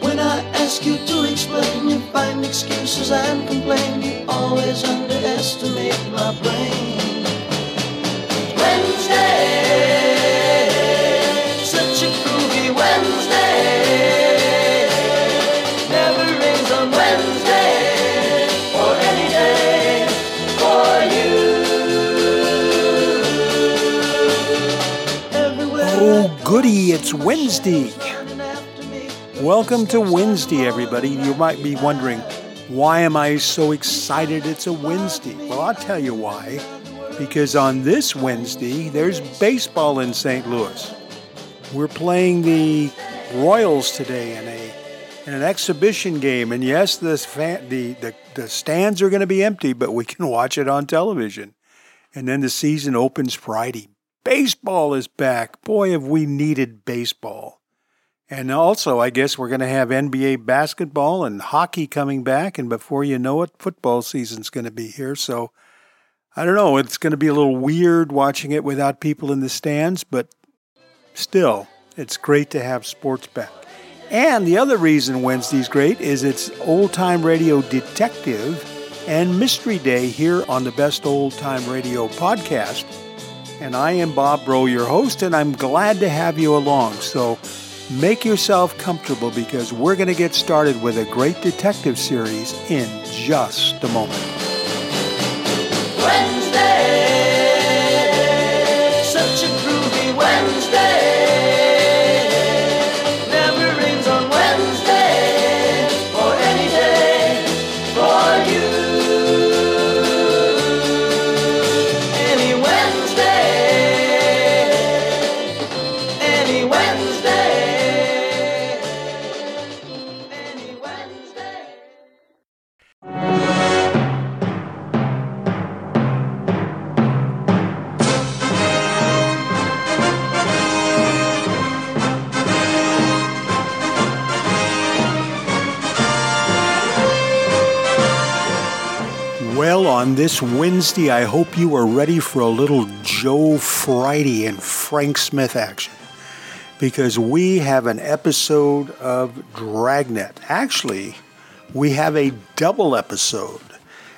When I ask you to explain, you find excuses and complain. You always underestimate my brain. It's Wednesday. Welcome to Wednesday, everybody. You might be wondering, why am I so excited it's a Wednesday? Well, I'll tell you why. Because on this Wednesday, there's baseball in St. Louis. We're playing the Royals today in a in an exhibition game, and yes, this the, the the stands are going to be empty, but we can watch it on television. And then the season opens Friday. Baseball is back. Boy, have we needed baseball. And also, I guess we're going to have NBA basketball and hockey coming back. And before you know it, football season's going to be here. So I don't know. It's going to be a little weird watching it without people in the stands, but still, it's great to have sports back. And the other reason Wednesday's great is it's old time radio detective and mystery day here on the Best Old Time Radio podcast. And I am Bob Bro, your host, and I'm glad to have you along. So make yourself comfortable because we're going to get started with a great detective series in just a moment. Wednesday, such a groovy Wednesday. This Wednesday, I hope you are ready for a little Joe Friday and Frank Smith action because we have an episode of Dragnet. Actually, we have a double episode.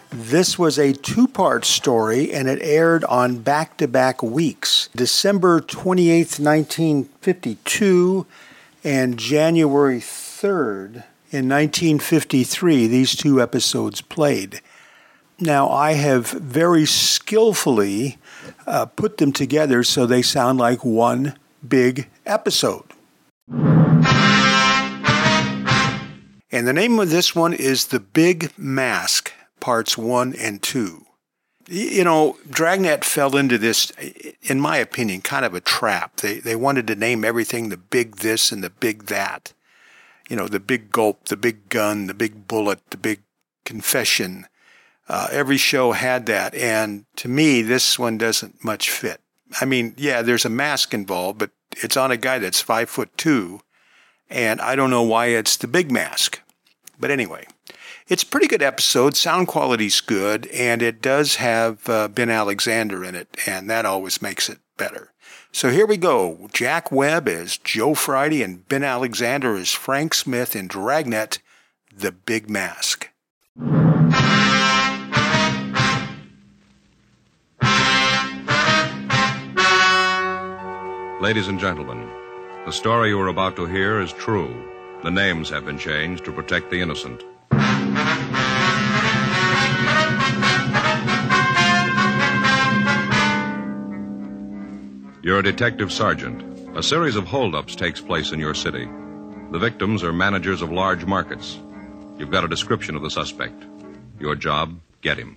This was a two part story and it aired on back to back weeks December 28th, 1952, and January 3rd. In 1953, these two episodes played. Now, I have very skillfully uh, put them together so they sound like one big episode. And the name of this one is The Big Mask, Parts 1 and 2. You know, Dragnet fell into this, in my opinion, kind of a trap. They, they wanted to name everything the big this and the big that. You know, the big gulp, the big gun, the big bullet, the big confession. Uh, every show had that, and to me, this one doesn't much fit. I mean, yeah, there's a mask involved, but it's on a guy that's five foot two, and I don't know why it's the big mask. But anyway, it's a pretty good episode. Sound quality's good, and it does have uh, Ben Alexander in it, and that always makes it better. So here we go. Jack Webb as Joe Friday, and Ben Alexander as Frank Smith in Dragnet, The Big Mask. Ladies and gentlemen, the story you are about to hear is true. The names have been changed to protect the innocent. You're a detective sergeant. A series of holdups takes place in your city. The victims are managers of large markets. You've got a description of the suspect. Your job, get him.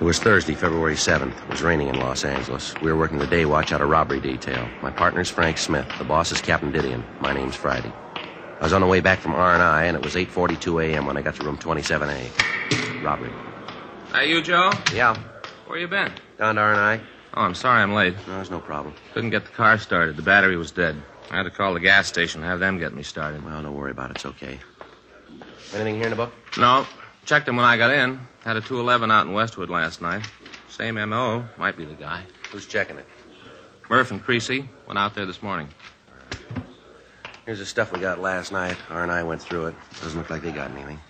It was Thursday, February 7th. It was raining in Los Angeles. We were working the day watch out of robbery detail. My partner's Frank Smith. The boss is Captain Didion. My name's Friday. I was on the way back from R&I, and it was 8.42 a.m. when I got to room 27A. Robbery. Hey, you, Joe? Yeah, Where you been? down to R&I? Oh, I'm sorry I'm late. No, there's no problem. Couldn't get the car started. The battery was dead. I had to call the gas station, and have them get me started. Well, don't worry about it. It's okay. Anything here in the book? No, checked him when I got in. Had a 211 out in Westwood last night. Same M.O. Might be the guy. Who's checking it? Murph and Creasy went out there this morning. Here's the stuff we got last night. R&I went through it. Doesn't look like they got anything.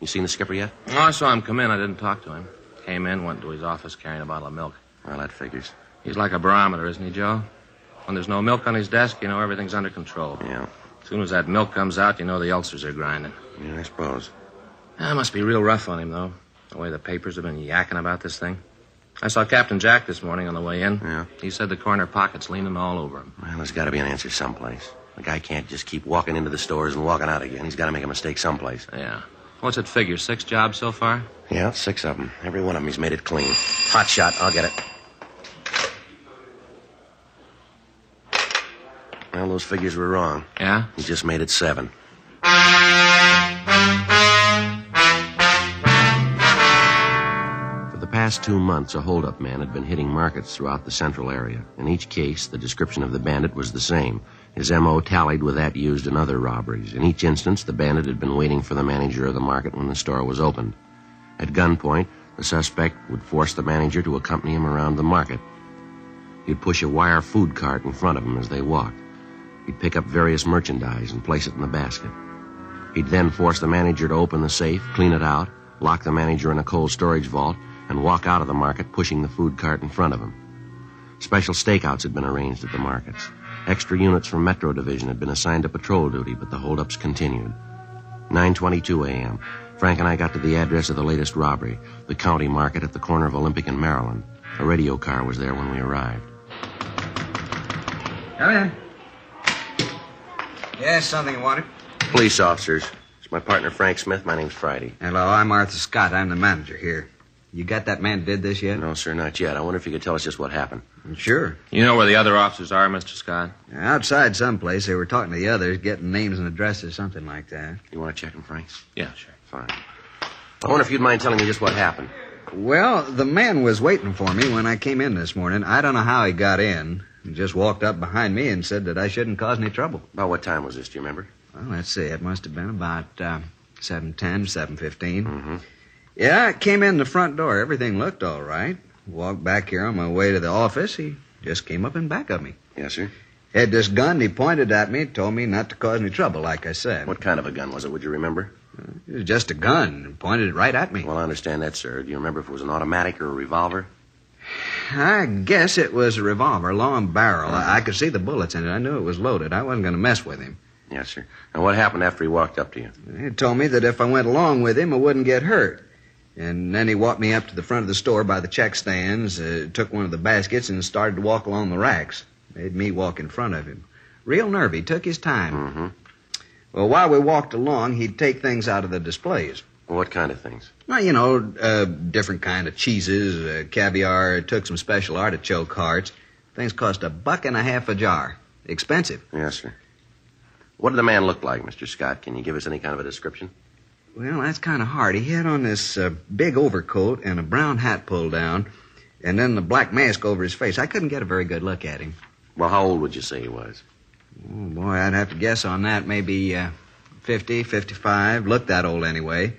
You seen the skipper yet? Oh, I saw him come in. I didn't talk to him. Came in, went to his office carrying a bottle of milk. Well, that figures. He's like a barometer, isn't he, Joe? When there's no milk on his desk, you know everything's under control. Yeah. As soon as that milk comes out, you know the ulcers are grinding. Yeah, I suppose. That must be real rough on him, though. The way the papers have been yakking about this thing. I saw Captain Jack this morning on the way in. Yeah. He said the corner pocket's leaning all over him. Well, there's got to be an answer someplace. The guy can't just keep walking into the stores and walking out again. He's got to make a mistake someplace. Yeah. What's it figure? Six jobs so far? Yeah, six of them. Every one of them, he's made it clean. Hot shot. I'll get it. Well, those figures were wrong. Yeah? He just made it seven. Past two months, a holdup man had been hitting markets throughout the central area. In each case, the description of the bandit was the same. His M.O. tallied with that used in other robberies. In each instance, the bandit had been waiting for the manager of the market when the store was opened. At gunpoint, the suspect would force the manager to accompany him around the market. He'd push a wire food cart in front of him as they walked. He'd pick up various merchandise and place it in the basket. He'd then force the manager to open the safe, clean it out, lock the manager in a cold storage vault, and walk out of the market pushing the food cart in front of him. Special stakeouts had been arranged at the markets. Extra units from Metro Division had been assigned to patrol duty, but the holdups continued. 9:22 a.m. Frank and I got to the address of the latest robbery, the county market at the corner of Olympic and Maryland. A radio car was there when we arrived. Come in. Yes, something you wanted? Police officers. It's my partner Frank Smith. My name's Friday. Hello, I'm Arthur Scott. I'm the manager here. You got that man did this yet? No, sir, not yet. I wonder if you could tell us just what happened. Sure. You know where the other officers are, Mr. Scott? Outside someplace, they were talking to the others, getting names and addresses, something like that. You want to check him, Frank? Yeah, sure. Fine. I wonder if you'd mind telling me just what happened. Well, the man was waiting for me when I came in this morning. I don't know how he got in. He just walked up behind me and said that I shouldn't cause any trouble. About what time was this? Do you remember? Well, let's see. It must have been about uh, 7.10, 7.15. Mm-hmm. Yeah, I came in the front door. Everything looked all right. Walked back here on my way to the office. He just came up in back of me. Yes, sir. Had this gun. He pointed at me, told me not to cause any trouble, like I said. What kind of a gun was it? Would you remember? It was just a gun. Pointed it right at me. Well, I understand that, sir. Do you remember if it was an automatic or a revolver? I guess it was a revolver, long barrel. I, I could see the bullets in it. I knew it was loaded. I wasn't going to mess with him. Yes, sir. And what happened after he walked up to you? He told me that if I went along with him, I wouldn't get hurt. And then he walked me up to the front of the store by the check stands, uh, took one of the baskets, and started to walk along the racks. Made me walk in front of him. Real nervy. Took his time. Mm-hmm. Well, while we walked along, he'd take things out of the displays. What kind of things? Well, you know, uh, different kind of cheeses, uh, caviar. Took some special artichoke hearts. Things cost a buck and a half a jar. Expensive. Yes, sir. What did the man look like, Mr. Scott? Can you give us any kind of a description? Well, that's kind of hard. He had on this uh, big overcoat and a brown hat pulled down, and then the black mask over his face. I couldn't get a very good look at him. Well, how old would you say he was? Oh, boy, I'd have to guess on that. Maybe uh, 50, 55. Looked that old anyway.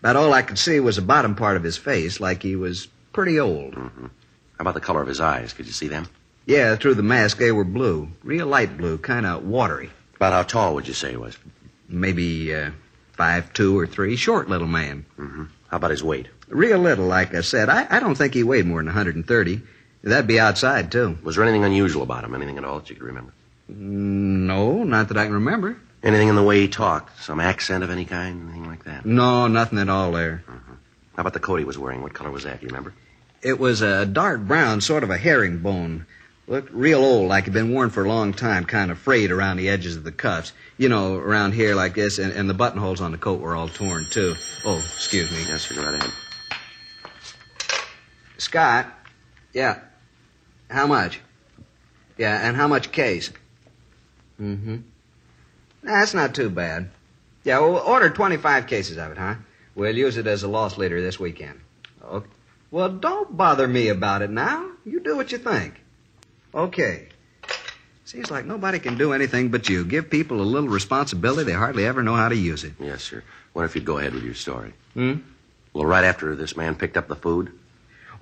About all I could see was the bottom part of his face, like he was pretty old. Mm-hmm. How about the color of his eyes? Could you see them? Yeah, through the mask, they were blue. Real light blue, kind of watery. About how tall would you say he was? Maybe uh, five, two or three. Short little man. Mm-hmm. How about his weight? Real little, like I said. I, I don't think he weighed more than 130. That'd be outside, too. Was there anything unusual about him? Anything at all that you could remember? No, not that I can remember. Anything in the way he talked? Some accent of any kind? Anything like that? No, nothing at all there. How about the coat he was wearing? What color was that? Do you remember? It was a dark brown, sort of a herringbone. Looked real old, like it'd been worn for a long time, kind of frayed around the edges of the cuffs. You know, around here like this, and, and the buttonholes on the coat were all torn, too. Oh, excuse me. Yes, sir. Go right ahead. Scott? Yeah. How much? Yeah, and how much case? Mm-hmm. That's not too bad. Yeah, we'll order 25 cases of it, huh? We'll use it as a loss leader this weekend. Okay. Well, don't bother me about it now. You do what you think. Okay. Seems like nobody can do anything but you. Give people a little responsibility, they hardly ever know how to use it. Yes, sir. What if you'd go ahead with your story? Hmm? Well, right after this man picked up the food,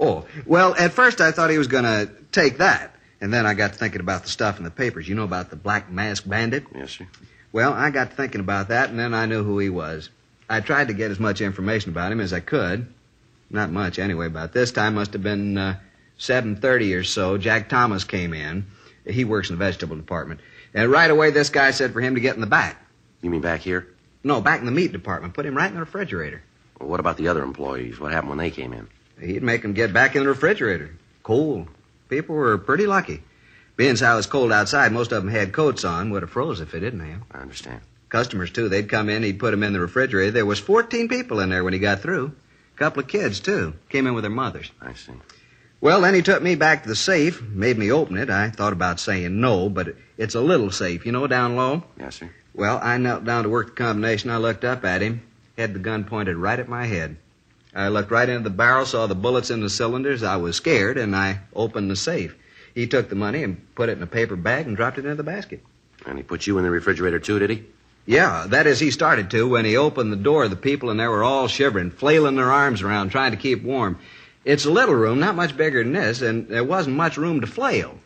Oh, well, at first I thought he was going to take that. And then I got thinking about the stuff in the papers. You know about the Black Mask Bandit? yes, sir. Well, I got thinking about that, and then I knew who he was. I tried to get as much information about him as I could. Not much, anyway. About this time must have been uh, 7.30 or so. Jack Thomas came in. He works in the vegetable department. And right away, this guy said for him to get in the back. You mean back here? No, back in the meat department. Put him right in the refrigerator. Well, what about the other employees? What happened when they came in? He'd make them get back in the refrigerator. Cold. People were pretty lucky. Being so it was cold outside, most of them had coats on. Would have froze if they didn't have. I understand. Customers, too. They'd come in, he'd put them in the refrigerator. There was 14 people in there when he got through. A couple of kids, too. Came in with their mothers. I see. Well, then he took me back to the safe, made me open it. I thought about saying no, but it's a little safe, you know, down low. Yes, sir. Well, I knelt down to work the combination. I looked up at him, had the gun pointed right at my head. I looked right into the barrel, saw the bullets in the cylinders. I was scared, and I opened the safe. He took the money and put it in a paper bag and dropped it into the basket. And he put you in the refrigerator, too, did he? Yeah, that is, he started to. When he opened the door, the people in there were all shivering, flailing their arms around, trying to keep warm. It's a little room, not much bigger than this, and there wasn't much room to flail.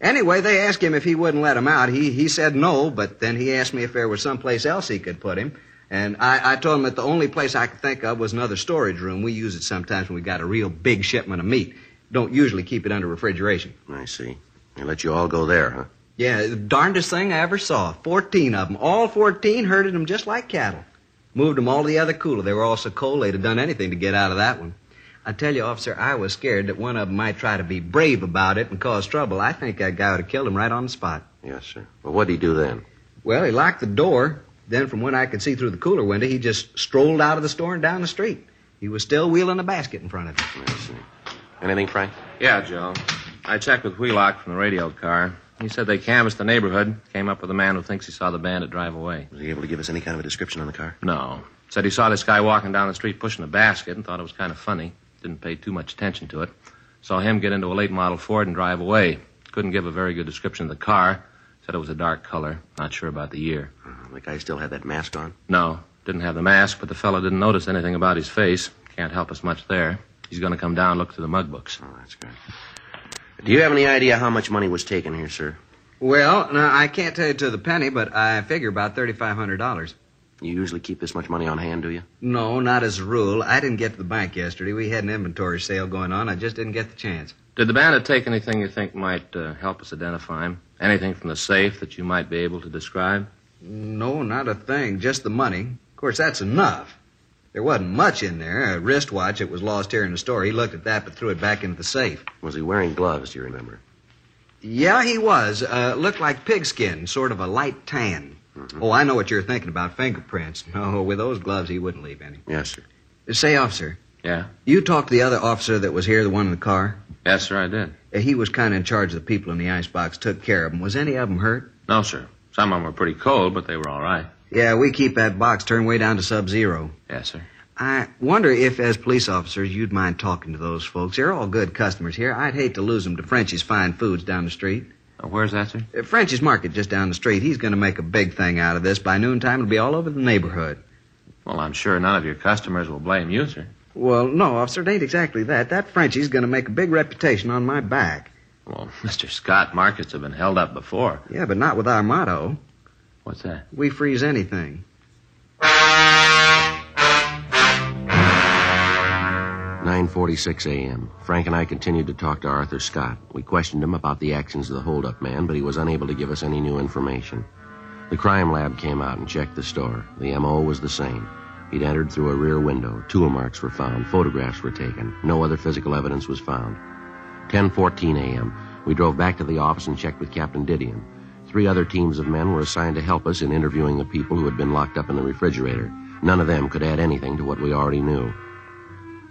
Anyway, they asked him if he wouldn't let him out. He, he said no, but then he asked me if there was someplace else he could put him. And I, I told him that the only place I could think of was another storage room. We use it sometimes when we got a real big shipment of meat. Don't usually keep it under refrigeration. I see. They let you all go there, huh? Yeah, the darndest thing I ever saw. Fourteen of them. All fourteen herded them just like cattle. Moved them all to the other cooler. They were all so cold they'd have done anything to get out of that one. I tell you, officer, I was scared that one of them might try to be brave about it and cause trouble. I think that guy would have killed him right on the spot. Yes, sir. Well, what'd he do then? Well, he locked the door. Then, from what I could see through the cooler window, he just strolled out of the store and down the street. He was still wheeling a basket in front of him. I see. Anything, Frank? Yeah, Joe. I checked with Wheelock from the radio car. He said they canvassed the neighborhood, came up with a man who thinks he saw the bandit drive away. Was he able to give us any kind of a description on the car? No. Said he saw this guy walking down the street pushing a basket and thought it was kind of funny. Didn't pay too much attention to it. Saw him get into a late model Ford and drive away. Couldn't give a very good description of the car. Said it was a dark color. Not sure about the year. Uh, the guy still had that mask on? No, didn't have the mask, but the fellow didn't notice anything about his face. Can't help us much there. He's going to come down and look through the mug books. Oh, that's good. Do you have any idea how much money was taken here, sir? Well, now, I can't tell you to the penny, but I figure about $3,500. You usually keep this much money on hand, do you? No, not as a rule. I didn't get to the bank yesterday. We had an inventory sale going on. I just didn't get the chance. Did the bandit take anything you think might uh, help us identify him? Anything from the safe that you might be able to describe? No, not a thing. Just the money. Of course, that's enough. There wasn't much in there. A wristwatch that was lost here in the store. He looked at that but threw it back into the safe. Was he wearing gloves, do you remember? Yeah, he was. Uh, looked like pigskin, sort of a light tan. Oh, I know what you're thinking about fingerprints. No, with those gloves, he wouldn't leave any. Yes, sir. Say, officer, Yeah? you talked to the other officer that was here, the one in the car? Yes, sir, I did. Uh, He was kind of in charge of the people in the icebox, took care of them. Was any of them hurt? No, sir. Some of them were pretty cold, but they were all right. Yeah, we keep that box turned way down to sub-zero. Yes, sir. I wonder if, as police officers, you'd mind talking to those folks. They're all good customers here. I'd hate to lose them to Frenchie's Fine Foods down the street. Uh, where's that, sir? Uh, Frenchie's Market just down the street. He's going to make a big thing out of this. By noontime, it'll be all over the neighborhood. Well, I'm sure none of your customers will blame you, sir. Well, no, officer, it ain't exactly that. That Frenchie's going to make a big reputation on my back. Well, Mr. Scott, markets have been held up before. Yeah, but not with our motto. What's that? We freeze anything. 9:46 a.m. Frank and I continued to talk to Arthur Scott. We questioned him about the actions of the holdup man, but he was unable to give us any new information. The crime lab came out and checked the store. The MO was the same. He'd entered through a rear window. Tool marks were found. Photographs were taken. No other physical evidence was found. 10:14 a.m. We drove back to the office and checked with Captain Didion. Three other teams of men were assigned to help us in interviewing the people who had been locked up in the refrigerator. None of them could add anything to what we already knew.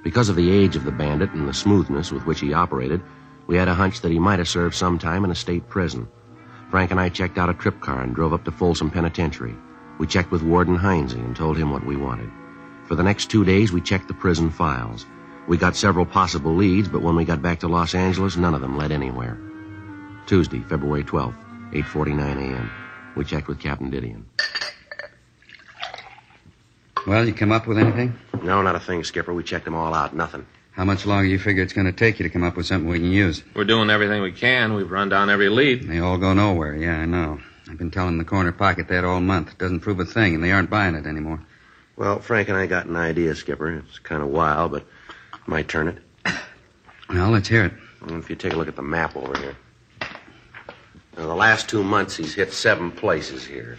Because of the age of the bandit and the smoothness with which he operated, we had a hunch that he might have served some time in a state prison. Frank and I checked out a trip car and drove up to Folsom Penitentiary. We checked with Warden Heinze and told him what we wanted. For the next two days, we checked the prison files. We got several possible leads, but when we got back to Los Angeles, none of them led anywhere. Tuesday, February 12th, 8.49 a.m. We checked with Captain Didion. Well, you come up with anything? No, not a thing, Skipper. We checked them all out. Nothing. How much longer you figure it's going to take you to come up with something we can use? We're doing everything we can. We've run down every lead. They all go nowhere. Yeah, I know. I've been telling the corner pocket that all month. It Doesn't prove a thing, and they aren't buying it anymore. Well, Frank and I got an idea, Skipper. It's kind of wild, but might turn it. Well, let's hear it. If you take a look at the map over here. Now, the last two months, he's hit seven places here.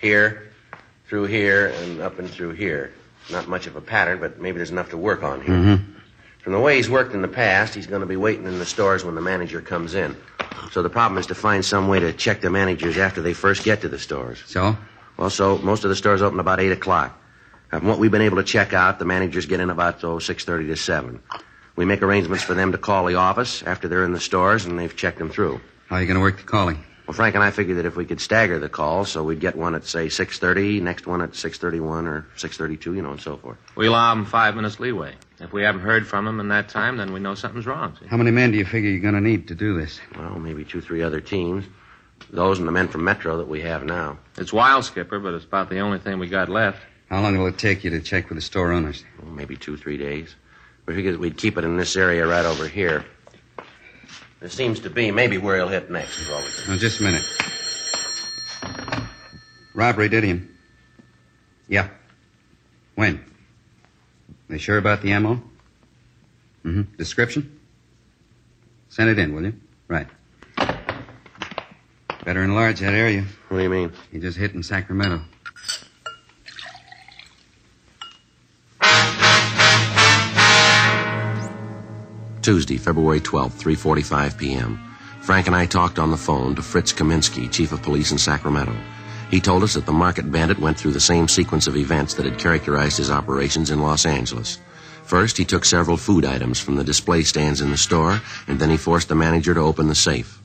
Here, through here, and up and through here. Not much of a pattern, but maybe there's enough to work on here. Mm-hmm. From the way he's worked in the past, he's going to be waiting in the stores when the manager comes in. So the problem is to find some way to check the managers after they first get to the stores. So? Well, so most of the stores open about 8 o'clock. From what we've been able to check out, the managers get in about oh, 6.30 to 7. We make arrangements for them to call the office after they're in the stores and they've checked them through. How are you going to work the calling? Well, Frank and I figured that if we could stagger the calls, so we'd get one at, say, 6.30, next one at 6.31 or 6.32, you know, and so forth. We allow them five minutes leeway. If we haven't heard from them in that time, then we know something's wrong. See? How many men do you figure you're going to need to do this? Well, maybe two, three other teams. Those and the men from Metro that we have now. It's wild, Skipper, but it's about the only thing we got left. How long will it take you to check with the store owners? Well, maybe two, three days. We figured we'd keep it in this area right over here. It seems to be maybe where he'll hit next. is all we can- Now, just a minute. Robbery, Didion. Yeah. When? They sure about the M.O.? Mm-hmm. Description? Send it in, will you? Right. Better enlarge that area. What do you mean? He just hit in Sacramento. Tuesday, February 12th, 3.45 p.m. Frank and I talked on the phone to Fritz Kaminsky, chief of police in Sacramento. He told us that the market bandit went through the same sequence of events that had characterized his operations in Los Angeles. First, he took several food items from the display stands in the store, and then he forced the manager to open the safe.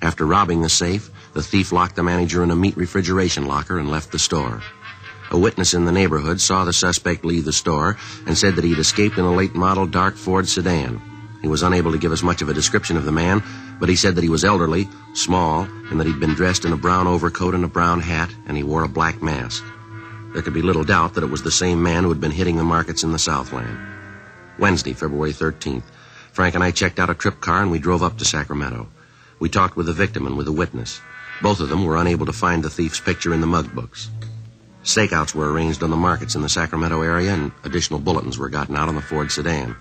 After robbing the safe, the thief locked the manager in a meat refrigeration locker and left the store. A witness in the neighborhood saw the suspect leave the store and said that he'd escaped in a late model dark Ford sedan. He was unable to give us much of a description of the man, but he said that he was elderly, small, and that he'd been dressed in a brown overcoat and a brown hat, and he wore a black mask. There could be little doubt that it was the same man who had been hitting the markets in the Southland. Wednesday, February 13th. Frank and I checked out a trip car and we drove up to Sacramento. We talked with the victim and with the witness. Both of them were unable to find the thief's picture in the mug books. Stakeouts were arranged on the markets in the Sacramento area, and additional bulletins were gotten out on the Ford sedan.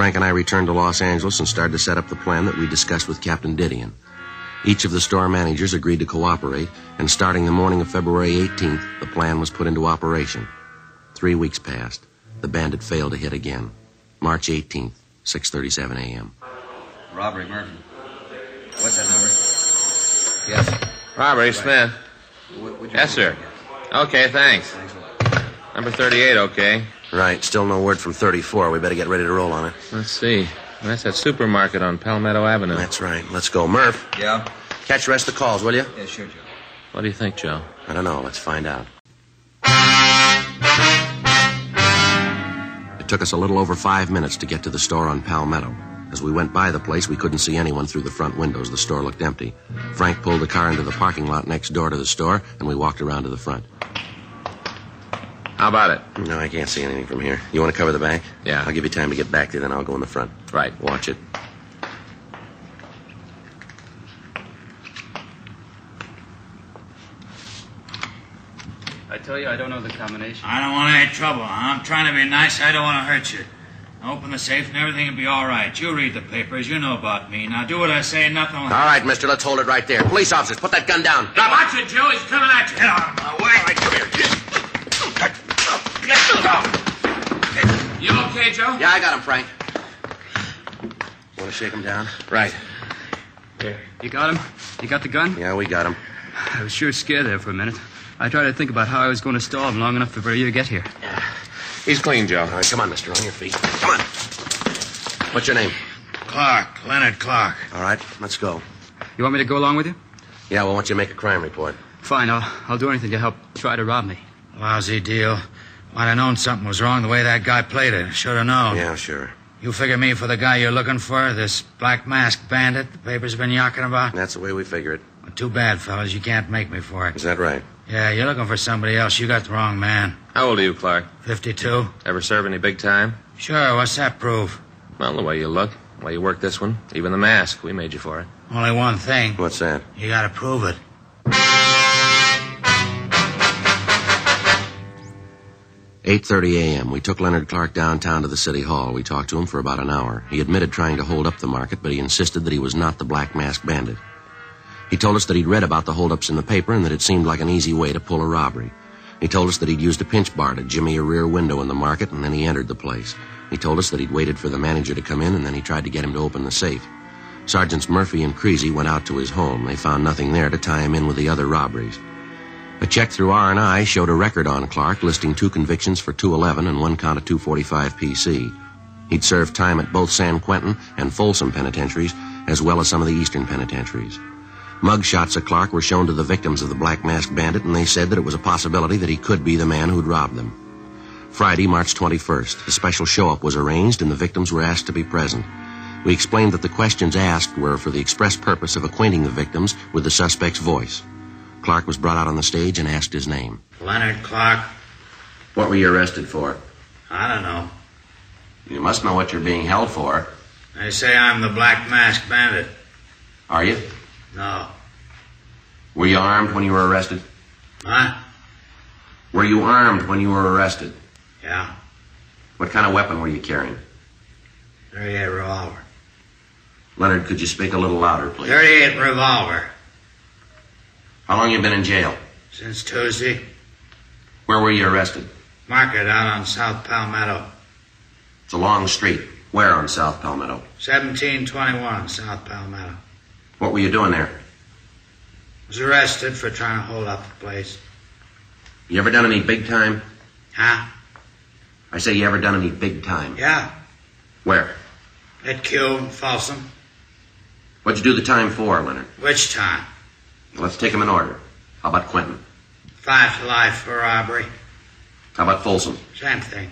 Frank and I returned to Los Angeles and started to set up the plan that we discussed with Captain Didion. Each of the store managers agreed to cooperate, and starting the morning of February 18th, the plan was put into operation. Three weeks passed. The bandit failed to hit again. March 18th, 6:37 a.m. Robbery, Murphy. What's that number? Yes. Robbery, Smith. Yes, sir. Okay, thanks. Number 38, okay. Right. Still no word from 34. We better get ready to roll on it. Let's see. That's that supermarket on Palmetto Avenue. That's right. Let's go, Murph. Yeah? Catch the rest of the calls, will you? Yeah, sure, Joe. What do you think, Joe? I don't know. Let's find out. It took us a little over five minutes to get to the store on Palmetto. As we went by the place, we couldn't see anyone through the front windows. The store looked empty. Frank pulled the car into the parking lot next door to the store, and we walked around to the front. How about it? No, I can't see anything from here. You want to cover the back? Yeah. I'll give you time to get back there, then I'll go in the front. Right. Watch it. I tell you, I don't know the combination. I don't want any trouble. I'm trying to be nice. I don't want to hurt you. Open the safe and everything will be all right. You read the papers. You know about me. Now do what I say. Nothing will All right, mister, let's hold it right there. Police officers, put that gun down. Now watch it, Joe. He's coming at you. Get out of my way. All right, come here. You okay, Joe? Yeah, I got him, Frank. Want to shake him down? Right. Here. You got him? You got the gun? Yeah, we got him. I was sure scared there for a minute. I tried to think about how I was going to stall him long enough for you to get here. He's clean, Joe. All right, come on, mister. On your feet. Come on. What's your name? Clark, Leonard Clark. All right, let's go. You want me to go along with you? Yeah, well, why don't you make a crime report? Fine, I'll, I'll do anything to help try to rob me. Lousy deal. Might have known something was wrong the way that guy played it. Should have known. Yeah, sure. You figure me for the guy you're looking for, this black masked bandit the paper's been yakking about? That's the way we figure it. Well, too bad, fellas. You can't make me for it. Is that right? Yeah, you're looking for somebody else. You got the wrong man. How old are you, Clark? 52? Ever serve any big time? Sure, what's that prove? Well, the way you look, the way you work this one, even the mask, we made you for it. Only one thing. What's that? You gotta prove it. Eight thirty a.m. We took Leonard Clark downtown to the city hall. We talked to him for about an hour. He admitted trying to hold up the market, but he insisted that he was not the Black Mask Bandit. He told us that he'd read about the holdups in the paper and that it seemed like an easy way to pull a robbery. He told us that he'd used a pinch bar to jimmy a rear window in the market, and then he entered the place. He told us that he'd waited for the manager to come in, and then he tried to get him to open the safe. Sergeants Murphy and Creasy went out to his home. They found nothing there to tie him in with the other robberies. A check through R&I showed a record on Clark listing two convictions for 211 and one count of 245 PC. He'd served time at both San Quentin and Folsom penitentiaries, as well as some of the eastern penitentiaries. Mug shots of Clark were shown to the victims of the Black Mask Bandit, and they said that it was a possibility that he could be the man who'd robbed them. Friday, March 21st, a special show-up was arranged, and the victims were asked to be present. We explained that the questions asked were for the express purpose of acquainting the victims with the suspect's voice. Clark was brought out on the stage and asked his name. Leonard Clark? What were you arrested for? I don't know. You must know what you're being held for. They say I'm the Black Mask Bandit. Are you? No. Were you armed when you were arrested? Huh? Were you armed when you were arrested? Yeah. What kind of weapon were you carrying? 38 revolver. Leonard, could you speak a little louder, please? 38 revolver. How long you been in jail? Since Tuesday. Where were you arrested? Market out on South Palmetto. It's a long street. Where on South Palmetto? 1721 South Palmetto. What were you doing there? Was arrested for trying to hold up the place. You ever done any big time? Huh? I say you ever done any big time? Yeah. Where? At Q in Folsom. What'd you do the time for, Leonard? Which time? Well, let's take them in order. How about Quentin? Five to life for robbery. How about Folsom? Same thing.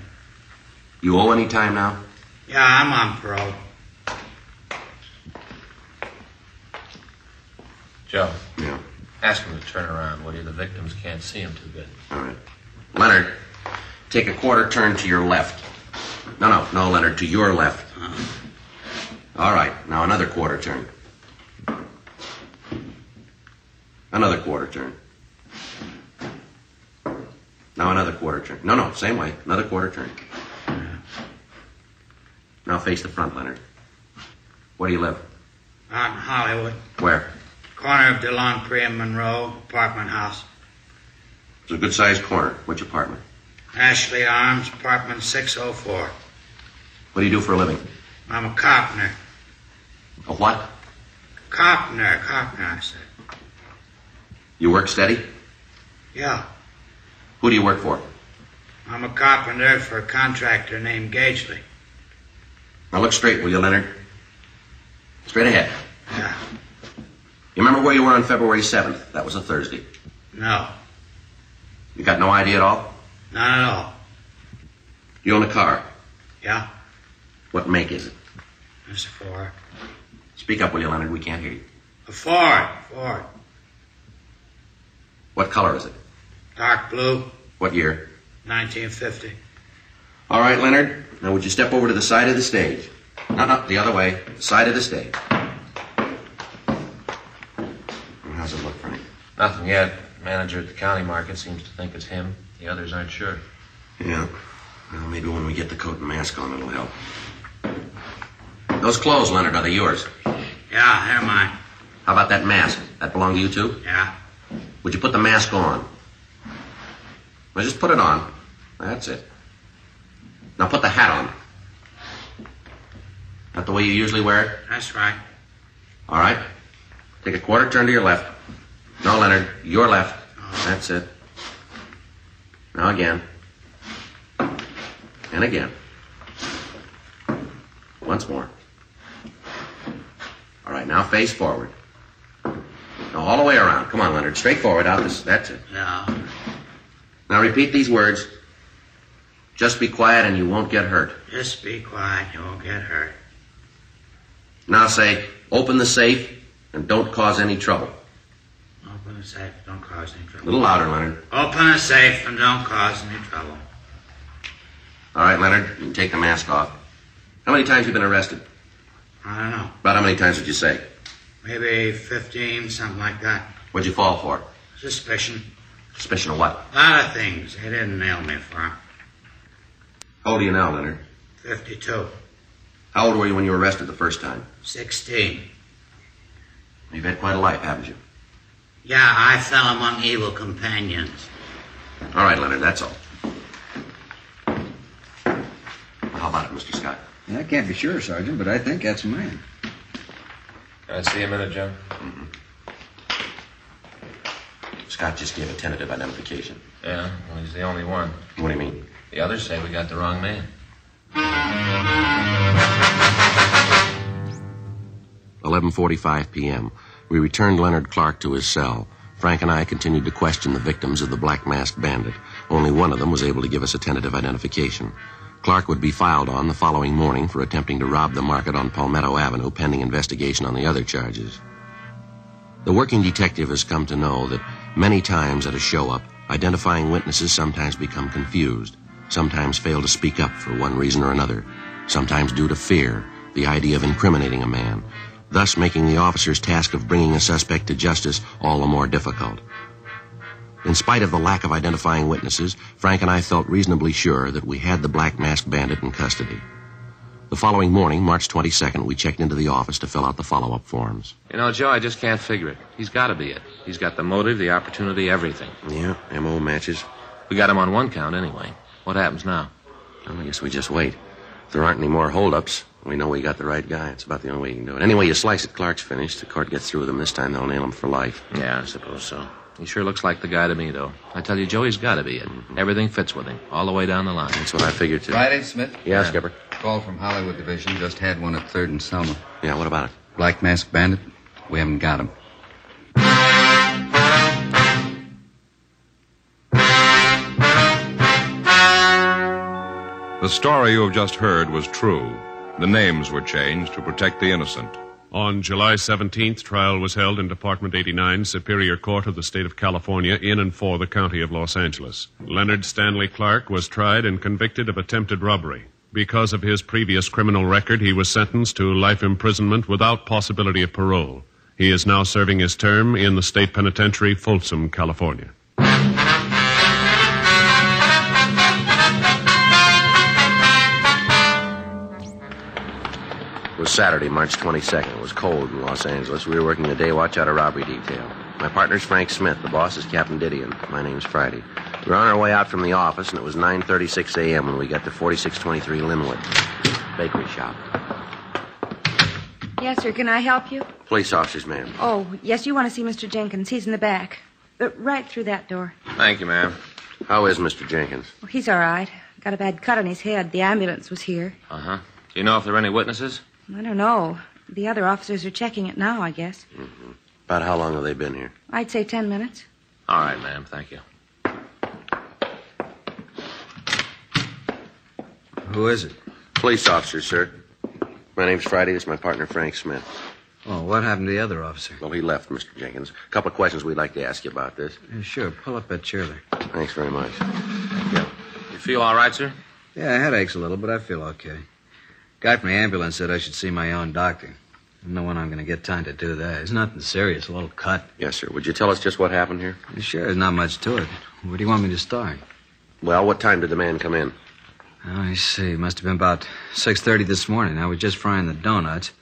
You owe any time now? Yeah, I'm on parole. Joe, Yeah. ask him to turn around, will you? The victims can't see him too good. All right. Leonard, take a quarter turn to your left. No, no, no, Leonard, to your left. Uh-huh. All right. Now another quarter turn. Another quarter turn. Now another quarter turn. No, no, same way. Another quarter turn. Now face the front, Leonard. Where do you live? Out in Hollywood. Where? Corner of DeLongpre and Monroe, apartment house. It's a good sized corner. Which apartment? Ashley Arms, apartment 604. What do you do for a living? I'm a carpenter. A what? Carpenter, carpenter, I said. You work steady? Yeah. Who do you work for? I'm a carpenter for a contractor named Gagely. Now look straight, will you, Leonard? Straight ahead. Yeah. You remember where you were on February 7th? That was a Thursday. No, You got no idea at all? not at all. You own a car. Yeah? What make is it? It's a Ford. Speak up, will you, Leonard? We can't hear you. A Ford, Ford. What color is it? Dark blue, What year? 1950. All right, Leonard. Now would you step over to the side of the stage? No, no, the other way. The side of the stage. How's it look, Frank? Nothing yet. Manager at the county market seems to think it's him. The others aren't sure. Yeah. Well, maybe when we get the coat and mask on, it'll help. Those clothes, Leonard, are they yours? Yeah, they're mine. How about that mask? That belong to you too? Yeah. Would you put the mask on? Well, just put it on. That's it. Now put the hat on. That the way you usually wear it? That's right. All right. Take a quarter turn to your left. No, Leonard, your left. That's it. Now again. And again. Once more. All right, now face forward. Now all the way around. Come on, Leonard. Straight forward. Out this. That's it. No. Now repeat these words. Just be quiet and you won't get hurt. Just be quiet. You won't get hurt. Now say, open the safe and don't cause any trouble. Open the safe. Don't cause any trouble. A little louder, Leonard. Open the safe and don't cause any trouble. All right, Leonard, you can take the mask off. How many times have you been arrested? I don't know. About how many times did you say? Maybe 15, something like that. What'd you fall for? Suspicion. Suspicion of what? A lot of things. They didn't nail me for 'em. How old are you now, Leonard? 52. How old were you when you were arrested the first time? 16. You've had quite a life, haven't you? Yeah, I fell among evil companions. All right, Leonard, that's all. Well, how about it, Mr. Scott? I can't be sure, Sergeant, but I think that's a man. Can I see a minute, Joe? Scott just gave a tentative identification. Yeah, well, he's the only one. What do you mean? The others say we got the wrong man. Eleven forty-five p.m. We returned Leonard Clark to his cell. Frank and I continued to question the victims of the Black Masked Bandit. Only one of them was able to give us a tentative identification. Clark would be filed on the following morning for attempting to rob the market on Palmetto Avenue, pending investigation on the other charges. The working detective has come to know that many times at a show up, identifying witnesses sometimes become confused, sometimes fail to speak up for one reason or another, sometimes due to fear, the idea of incriminating a man, thus making the officer's task of bringing a suspect to justice all the more difficult. In spite of the lack of identifying witnesses, Frank and I felt reasonably sure that we had the Black Masked Bandit in custody. The following morning, March 22nd, we checked into the office to fill out the follow-up forms. You know, Joe, I just can't figure it. He's got to be it. He's got the motive, the opportunity, everything. Yeah, MO matches. We got him on one count anyway. What happens now? Well, I guess we just wait. If there aren't any more holdups, we know we got the right guy. It's about the only way you can do it. Anyway, you slice it, Clark's finished. The court gets through with him this time, they'll nail him for life. Yeah, I suppose so. He sure looks like the guy to me, though. I tell you, Joe, he's got to be it. Everything fits with him, all the way down the line. That's what I figured, too. Friday, Smith? Yeah, Skipper. Call from Hollywood Division. Just had one at 3rd and Selma. Yeah, what about it? Black Mask Bandit. We haven't got him. The story you have just heard was true. The names were changed to protect the innocent. On July 17th, trial was held in Department 89, Superior Court of the State of California, in and for the County of Los Angeles. Leonard Stanley Clark was tried and convicted of attempted robbery. Because of his previous criminal record, he was sentenced to life imprisonment without possibility of parole. He is now serving his term in the state penitentiary, Folsom, California. It was Saturday, March 22nd. It was cold in Los Angeles. We were working the day watch out of robbery detail. My partner's Frank Smith. The boss is Captain Didion. My name's Friday. We were on our way out from the office, and it was 9.36 a.m. when we got to 4623 Linwood, bakery shop. Yes, sir. Can I help you? Police officers, ma'am. Oh, yes, you want to see Mr. Jenkins. He's in the back. Uh, right through that door. Thank you, ma'am. How is Mr. Jenkins? Well, he's all right. Got a bad cut on his head. The ambulance was here. Uh huh. Do you know if there are any witnesses? I don't know. The other officers are checking it now, I guess. Mm-hmm. About how long have they been here? I'd say ten minutes. All right, ma'am. Thank you. Who is it? Police officer, sir. My name's Friday. This is my partner, Frank Smith. Oh, what happened to the other officer? Well, he left, Mr. Jenkins. A couple of questions we'd like to ask you about this. Yeah, sure, pull up that chair there. Thanks very much. You feel all right, sir? Yeah, head aches a little, but I feel okay. Guy from the ambulance said I should see my own doctor. I don't know when I'm going to get time to do that. It's nothing serious, a little cut. Yes, sir. Would you tell us just what happened here? Sure, there's not much to it. Where do you want me to start? Well, what time did the man come in? Oh, I see. It Must have been about 6.30 this morning. I was just frying the donuts.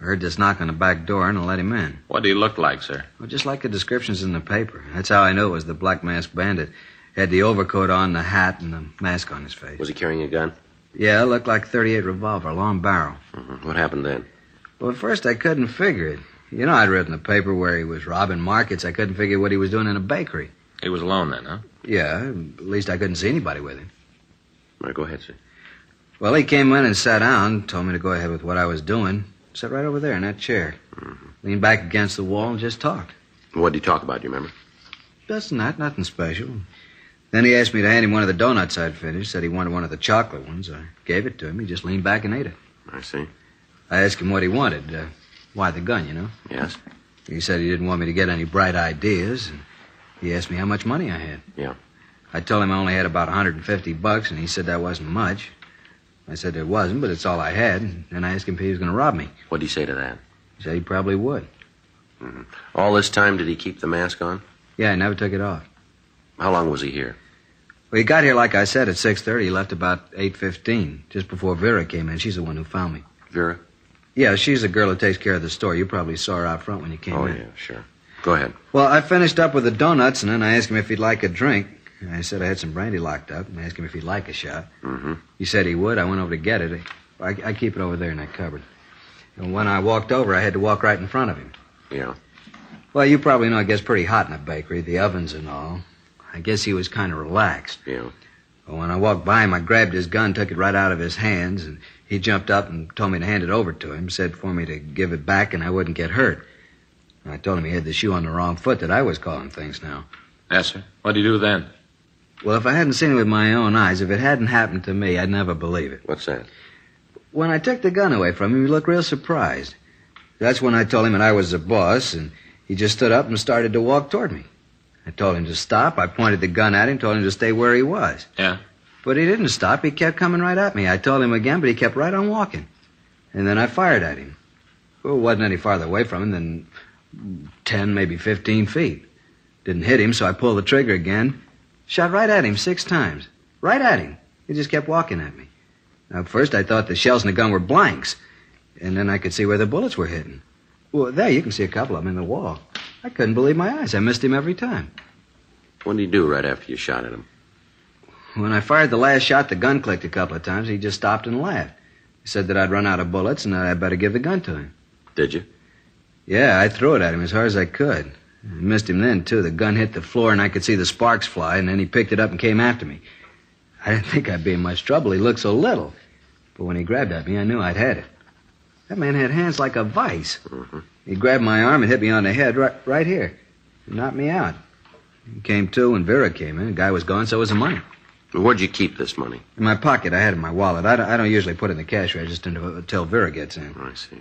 I heard this knock on the back door, and I let him in. What did he look like, sir? Well, just like the descriptions in the paper. That's how I knew it was the Black Masked Bandit. He had the overcoat on, the hat, and the mask on his face. Was he carrying a gun? Yeah, it looked like a 38 revolver, long barrel. Mhm. What happened then? Well, at first I couldn't figure it. You know, I'd read in the paper where he was robbing markets. I couldn't figure what he was doing in a bakery. He was alone then, huh? Yeah, at least I couldn't see anybody with him. All right, go ahead, sir. Well, he came in and sat down, told me to go ahead with what I was doing. Sat right over there in that chair. Leaned back against the wall and just talked. What did he talk about, do you remember? Just that, nothing special. Then he asked me to hand him one of the donuts I'd finished. Said he wanted one of the chocolate ones. I gave it to him. He just leaned back and ate it. I see. I asked him what he wanted. Uh, why the gun, you know? Yes? He said he didn't want me to get any bright ideas. And he asked me how much money I had. Yeah. I told him I only had about 150 bucks, and he said that wasn't much. I said it wasn't, but it's all I had. And then I asked him if he was going to rob me. What'd he say to that? He said he probably would. All this time, did he keep the mask on? Yeah, I never took it off. How long was he here? Well, he got here, like I said, at 6.30. He left about 8.15, just before Vera came in. She's the one who found me. Vera? Yeah, she's the girl who takes care of the store. You probably saw her out front when you came oh, in. Oh, yeah, sure. Go ahead. Well, I finished up with the donuts, and then I asked him if he'd like a drink. I said I had some brandy locked up, and I asked him if he'd like a shot. Mm-hmm. He said he would. I went over to get it. I, I keep it over there in that cupboard. And when I walked over, I had to walk right in front of him. Yeah. Well, you probably know it gets pretty hot in a bakery, the ovens and all. I guess he was kind of relaxed. Yeah. Well, when I walked by him, I grabbed his gun, took it right out of his hands, and he jumped up and told me to hand it over to him, said for me to give it back and I wouldn't get hurt. I told him he had the shoe on the wrong foot, that I was calling things now. Yes, sir. What'd you do then? Well, if I hadn't seen it with my own eyes, if it hadn't happened to me, I'd never believe it. What's that? When I took the gun away from him, he looked real surprised. That's when I told him that I was the boss, and he just stood up and started to walk toward me. I told him to stop. I pointed the gun at him, told him to stay where he was. Yeah? But he didn't stop. He kept coming right at me. I told him again, but he kept right on walking. And then I fired at him. Well, it wasn't any farther away from him than 10, maybe 15 feet. Didn't hit him, so I pulled the trigger again. Shot right at him six times. Right at him. He just kept walking at me. Now, at first I thought the shells in the gun were blanks. And then I could see where the bullets were hitting. Well, there, you can see a couple of them in the wall. I couldn't believe my eyes. I missed him every time. What did he do right after you shot at him? When I fired the last shot, the gun clicked a couple of times. He just stopped and laughed. He said that I'd run out of bullets and that I'd better give the gun to him. Did you? Yeah, I threw it at him as hard as I could. I missed him then, too. The gun hit the floor and I could see the sparks fly, and then he picked it up and came after me. I didn't think I'd be in much trouble. He looked so little. But when he grabbed at me, I knew I'd had it. That man had hands like a vice. Mm-hmm. He grabbed my arm and hit me on the head right, right here. He knocked me out. He came to when Vera came in. The guy was gone, so was the money. Where'd you keep this money? In my pocket, I had it in my wallet. I don't, I don't usually put it in the cash register until, until Vera gets in. I see.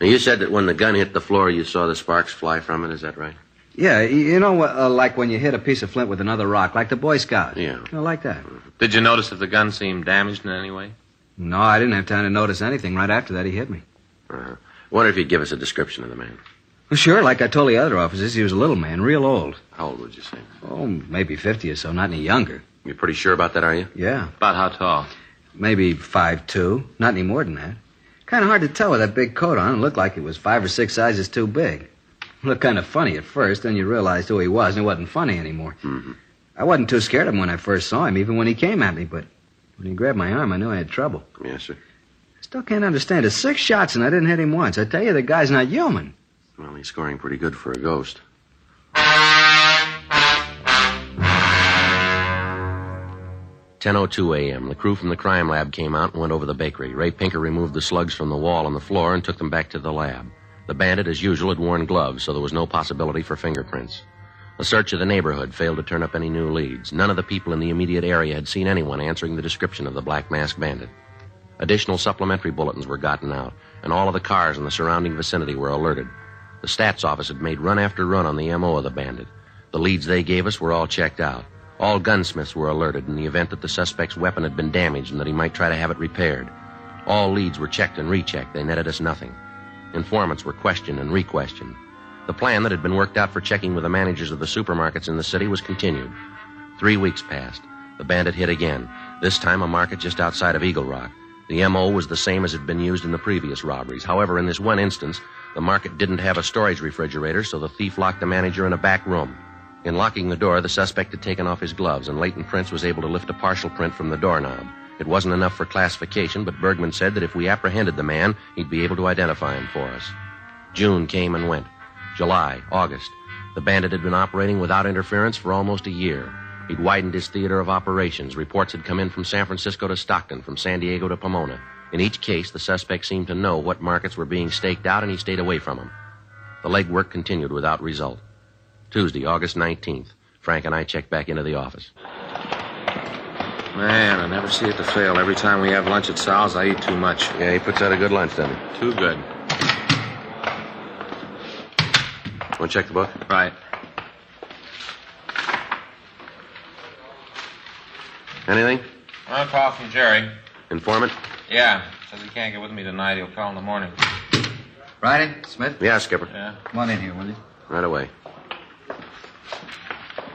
Now, you said that when the gun hit the floor, you saw the sparks fly from it. Is that right? Yeah, you you know, uh, like when you hit a piece of flint with another rock, like the Boy Scout. Yeah. You know, like that. Did you notice if the gun seemed damaged in any way? No, I didn't have time to notice anything. Right after that, he hit me. Uh-huh. Wonder if you'd give us a description of the man. Well, sure, like I told the other officers, he was a little man, real old. How old would you say? Oh, maybe 50 or so, not any younger. You're pretty sure about that, are you? Yeah, About how tall? maybe five two, not any more than that. Kind of hard to tell with that big coat on. It looked like it was five or six sizes too big. Looked kind of funny at first, then you realized who he was, and it wasn't funny anymore. Mm-hmm. I wasn't too scared of him when I first saw him, even when he came at me, but when he grabbed my arm, I knew I had trouble. Yes, sir. Still can't understand it. Six shots and I didn't hit him once. I tell you, the guy's not human. Well, he's scoring pretty good for a ghost. 10.02 a.m. The crew from the crime lab came out and went over the bakery. Ray Pinker removed the slugs from the wall and the floor and took them back to the lab. The bandit, as usual, had worn gloves, so there was no possibility for fingerprints. A search of the neighborhood failed to turn up any new leads. None of the people in the immediate area had seen anyone answering the description of the Black Mask Bandit. Additional supplementary bulletins were gotten out, and all of the cars in the surrounding vicinity were alerted. The stats office had made run after run on the MO of the bandit. The leads they gave us were all checked out. All gunsmiths were alerted in the event that the suspect's weapon had been damaged and that he might try to have it repaired. All leads were checked and rechecked. They netted us nothing. Informants were questioned and re-questioned. The plan that had been worked out for checking with the managers of the supermarkets in the city was continued. Three weeks passed. The bandit hit again, this time a market just outside of Eagle Rock. The MO was the same as had been used in the previous robberies. However, in this one instance, the market didn't have a storage refrigerator, so the thief locked the manager in a back room. In locking the door, the suspect had taken off his gloves, and Leighton Prince was able to lift a partial print from the doorknob. It wasn't enough for classification, but Bergman said that if we apprehended the man, he'd be able to identify him for us. June came and went. July, August. The bandit had been operating without interference for almost a year. He'd widened his theater of operations. Reports had come in from San Francisco to Stockton, from San Diego to Pomona. In each case, the suspect seemed to know what markets were being staked out, and he stayed away from them. The legwork continued without result. Tuesday, August 19th, Frank and I checked back into the office. Man, I never see it to fail. Every time we have lunch at Sal's, I eat too much. Yeah, he puts out a good lunch, doesn't he? Too good. Want to check the book? Right. Anything? Well, call from Jerry. Informant? Yeah. Says he can't get with me tonight. He'll call in the morning. Friday, Smith? Yeah, Skipper. Yeah. Come on in here, will you? Right away.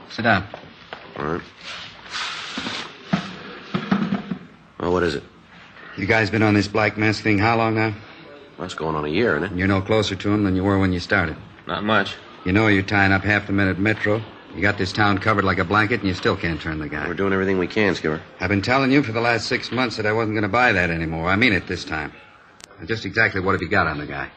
Sit down. All right. Well, what is it? You guys been on this black mask thing how long now? Well, it's going on a year, isn't it? You're no closer to him than you were when you started. Not much. You know you're tying up half the men at Metro. You got this town covered like a blanket, and you still can't turn the guy. We're doing everything we can, Skipper. I've been telling you for the last six months that I wasn't going to buy that anymore. I mean it this time. Now, Just exactly what have you got on the guy?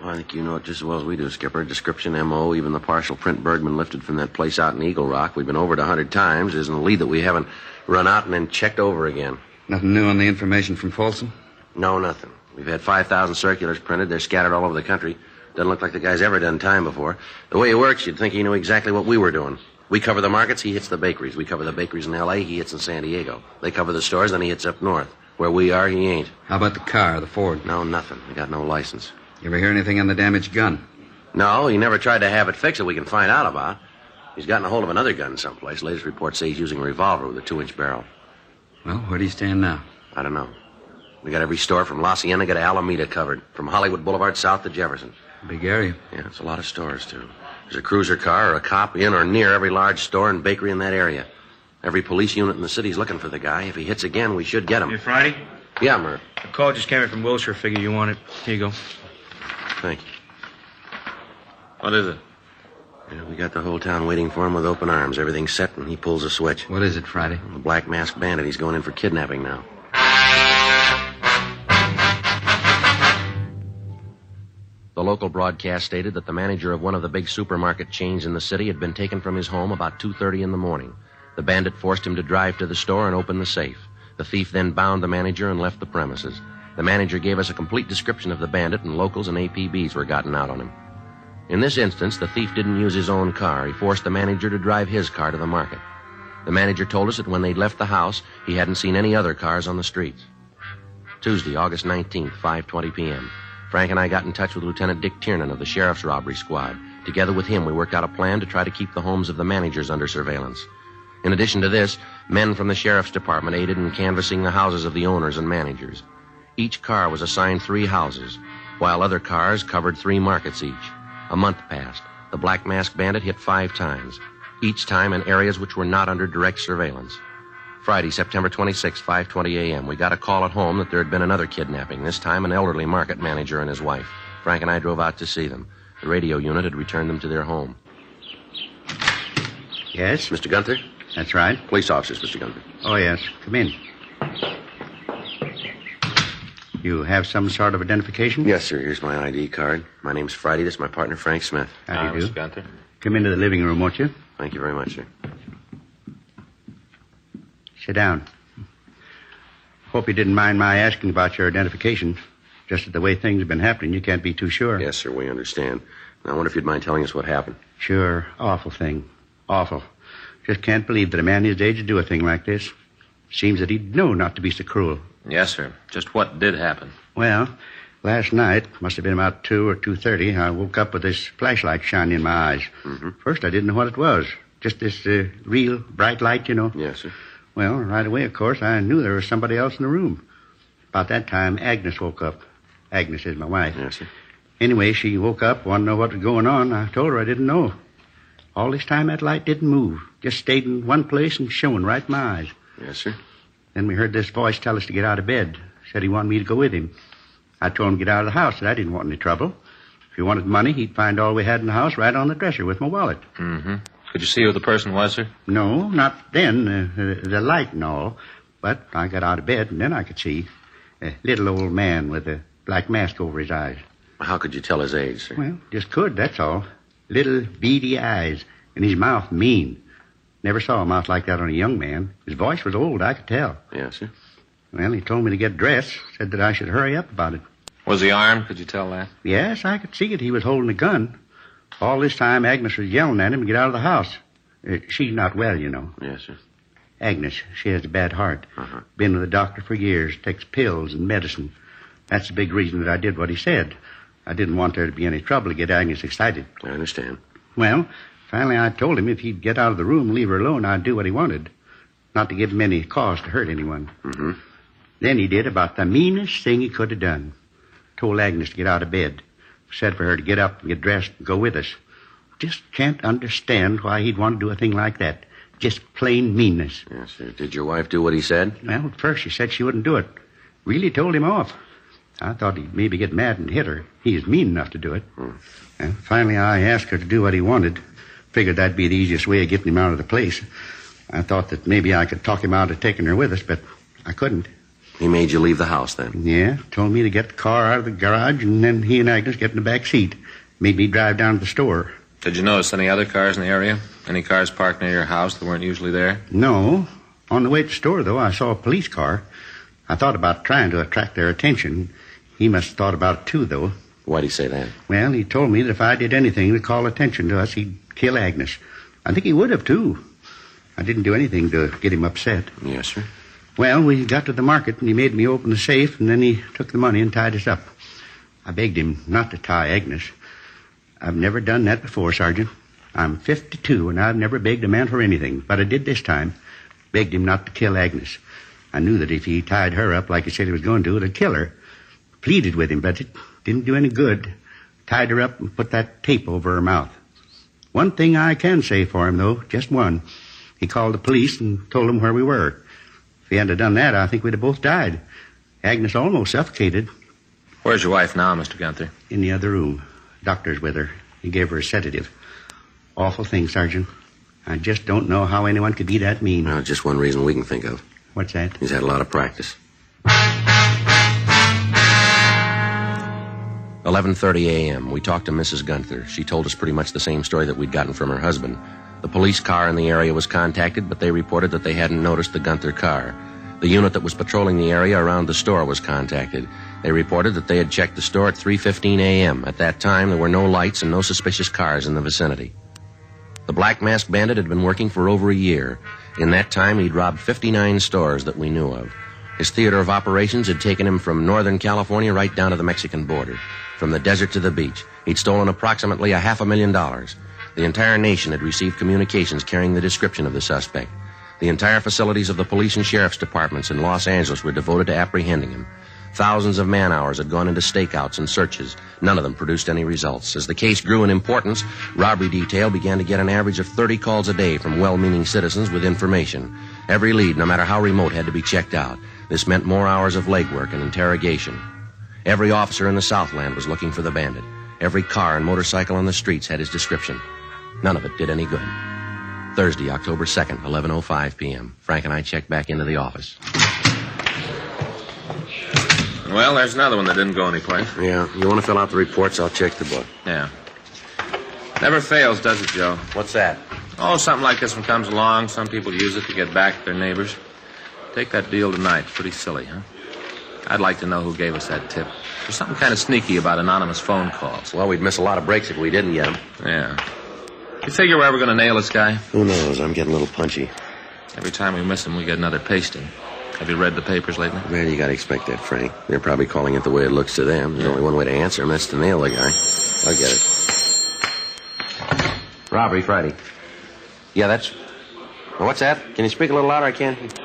Well, I think you know it just as well as we do, Skipper. Description, M.O., even the partial print Bergman lifted from that place out in Eagle Rock. We've been over it a hundred times. There's a lead that we haven't run out and then checked over again. Nothing new on the information from Folsom? No, nothing. We've had 5,000 circulars printed. They're scattered all over the country. Doesn't look like the guy's ever done time before. The way he works, you'd think he knew exactly what we were doing. We cover the markets, he hits the bakeries. We cover the bakeries in L.A., he hits in San Diego. They cover the stores, then he hits up north. Where we are, he ain't. How about the car, the Ford? No, nothing. We got no license. You ever hear anything on the damaged gun? No, he never tried to have it fixed that we can find out about. He's gotten a hold of another gun someplace. Latest reports say he's using a revolver with a two-inch barrel. Well, where do you stand now? I don't know. We got every store from La Cienega to Alameda covered, from Hollywood Boulevard south to Jefferson. Big area. Yeah, it's a lot of stores, too. There's a cruiser car or a cop in or near every large store and bakery in that area. Every police unit in the city's looking for the guy. If he hits again, we should get him. Hey, Friday? Yeah, Murph. A call just came in from Wilshire. Figure you want it. Here you go. Thank you. What is it? Yeah, we got the whole town waiting for him with open arms. Everything's set, and he pulls a switch. What is it, Friday? The black masked bandit. He's going in for kidnapping now. Local broadcast stated that the manager of one of the big supermarket chains in the city had been taken from his home about 2:30 in the morning. The bandit forced him to drive to the store and open the safe. The thief then bound the manager and left the premises. The manager gave us a complete description of the bandit, and locals and APBs were gotten out on him. In this instance, the thief didn't use his own car. He forced the manager to drive his car to the market. The manager told us that when they'd left the house, he hadn't seen any other cars on the streets. Tuesday, August 19th, 5:20 p.m. Frank and I got in touch with Lieutenant Dick Tiernan of the Sheriff's Robbery Squad. Together with him, we worked out a plan to try to keep the homes of the managers under surveillance. In addition to this, men from the Sheriff's Department aided in canvassing the houses of the owners and managers. Each car was assigned three houses, while other cars covered three markets each. A month passed. The Black Mask Bandit hit five times, each time in areas which were not under direct surveillance. Friday, September 26, 5:20 a.m. We got a call at home that there had been another kidnapping. This time, an elderly market manager and his wife. Frank and I drove out to see them. The radio unit had returned them to their home. Yes? Mr. Gunther? That's right. Police officers, Mr. Gunther. Oh, yes. Come in. You have some sort of identification? Yes, sir. Here's my ID card. My name's Friday. This is my partner, Frank Smith. How do you Mr. do? Gunther. Come into the living room, won't you? Thank you very much, sir. Sit down. Hope you didn't mind my asking about your identification. Just that the way things have been happening, you can't be too sure. Yes, sir. We understand. Now, I wonder if you'd mind telling us what happened. Sure. Awful thing. Awful. Just can't believe that a man his age would do a thing like this. Seems that he'd know not to be so cruel. Yes, sir. Just what did happen? Well, last night, must have been about 2 or 2.30, I woke up with this flashlight shining in my eyes. Mm-hmm. First, I didn't know what it was. Just this uh, real bright light, you know. Yes, sir. Well, right away, of course, I knew there was somebody else in the room. About that time, Agnes woke up. Agnes is my wife. Yes, sir. Anyway, she woke up, wanted to know what was going on. I told her I didn't know. All this time, that light didn't move. Just stayed in one place and shone right in my eyes. Yes, sir. Then we heard this voice tell us to get out of bed. Said he wanted me to go with him. I told him to get out of the house, that I didn't want any trouble. If he wanted money, he'd find all we had in the house right on the dresser with my wallet. Mm-hmm. Could you see who the person was, sir? No, not then. Uh, the, the light and all. But I got out of bed, and then I could see a little old man with a black mask over his eyes. How could you tell his age, sir? Well, just could, that's all. Little beady eyes, and his mouth mean. Never saw a mouth like that on a young man. His voice was old, I could tell. Yes, sir. Well, he told me to get dressed, said that I should hurry up about it. Was he armed? Could you tell that? Yes, I could see it. He was holding a gun. All this time, Agnes was yelling at him to get out of the house. Uh, she's not well, you know. Yes, sir. Agnes, she has a bad heart. Uh-huh. Been with the doctor for years, takes pills and medicine. That's the big reason that I did what he said. I didn't want there to be any trouble to get Agnes excited. I understand. Well, finally I told him if he'd get out of the room and leave her alone, I'd do what he wanted. Not to give him any cause to hurt anyone. Mm-hmm. Then he did about the meanest thing he could have done. Told Agnes to get out of bed. Said for her to get up and get dressed and go with us. Just can't understand why he'd want to do a thing like that. Just plain meanness. Yes, sir. Did your wife do what he said? Well, at first she said she wouldn't do it. Really told him off. I thought he'd maybe get mad and hit her. He's mean enough to do it. Hmm. And finally I asked her to do what he wanted. Figured that'd be the easiest way of getting him out of the place. I thought that maybe I could talk him out of taking her with us, but I couldn't. He made you leave the house then? Yeah, told me to get the car out of the garage, and then he and Agnes get in the back seat. Made me drive down to the store. Did you notice any other cars in the area? Any cars parked near your house that weren't usually there? No. On the way to the store, though, I saw a police car. I thought about trying to attract their attention. He must have thought about it, too, though. Why'd he say that? Well, he told me that if I did anything to call attention to us, he'd kill Agnes. I think he would have, too. I didn't do anything to get him upset. Yes, sir. Well, we got to the market, and he made me open the safe, and then he took the money and tied us up. I begged him not to tie Agnes. I've never done that before, Sergeant. I'm 52, and I've never begged a man for anything, but I did this time. Begged him not to kill Agnes. I knew that if he tied her up like he said he was going to, it'd kill her. Pleaded with him, but it didn't do any good. Tied her up and put that tape over her mouth. One thing I can say for him, though, just one. He called the police and told them where we were. If he hadn't have done that, I think we'd have both died. Agnes almost suffocated Where's your wife now, Mr. Gunther? in the other room. Doctor's with her. He gave her a sedative. Awful thing, Sergeant. I just don't know how anyone could be that mean. No, just one reason we can think of. What's that? He's had a lot of practice. 11:30 a.m. We talked to Mrs. Gunther. She told us pretty much the same story that we'd gotten from her husband. The police car in the area was contacted, but they reported that they hadn't noticed the Gunther car. The unit that was patrolling the area around the store was contacted. They reported that they had checked the store at 3:15 a.m. At that time, there were no lights and no suspicious cars in the vicinity. The Black Mask Bandit had been working for over a year. In that time, he'd robbed 59 stores that we knew of. His theater of operations had taken him from Northern California right down to the Mexican border. From the desert to the beach, he'd stolen approximately a half a million dollars. The entire nation had received communications carrying the description of the suspect. The entire facilities of the police and sheriff's departments in Los Angeles were devoted to apprehending him. Thousands of man hours had gone into stakeouts and searches. None of them produced any results. As the case grew in importance, robbery detail began to get an average of 30 calls a day from well-meaning citizens with information. Every lead, no matter how remote, had to be checked out. This meant more hours of legwork and interrogation. Every officer in the Southland was looking for the bandit. Every car and motorcycle on the streets had his description. None of it did any good. Thursday, October 2nd, 11.05 p.m. Frank and I checked back into the office. Well, there's another one that didn't go anyplace. Yeah, you want to fill out the reports? I'll check the book. Yeah. Never fails, does it, Joe? What's that? Oh, something like this one comes along. Some people use it to get back at their neighbors. Take that deal tonight. Pretty silly, huh? I'd like to know who gave us that tip. There's something kind of sneaky about anonymous phone calls. Well, we'd miss a lot of breaks if we didn't get 'em. Yeah. You figure where we're ever going to nail this guy? Who knows? I'm getting a little punchy. Every time we miss him, we get another pasting. Have you read the papers lately? Well, you gotta expect that, Frank. They're probably calling it the way it looks to them. There's only one way to answer them. That's to nail the guy. I'll get it. Robbery Friday. Yeah, that's... Well, what's that? Can you speak a little louder? I can't...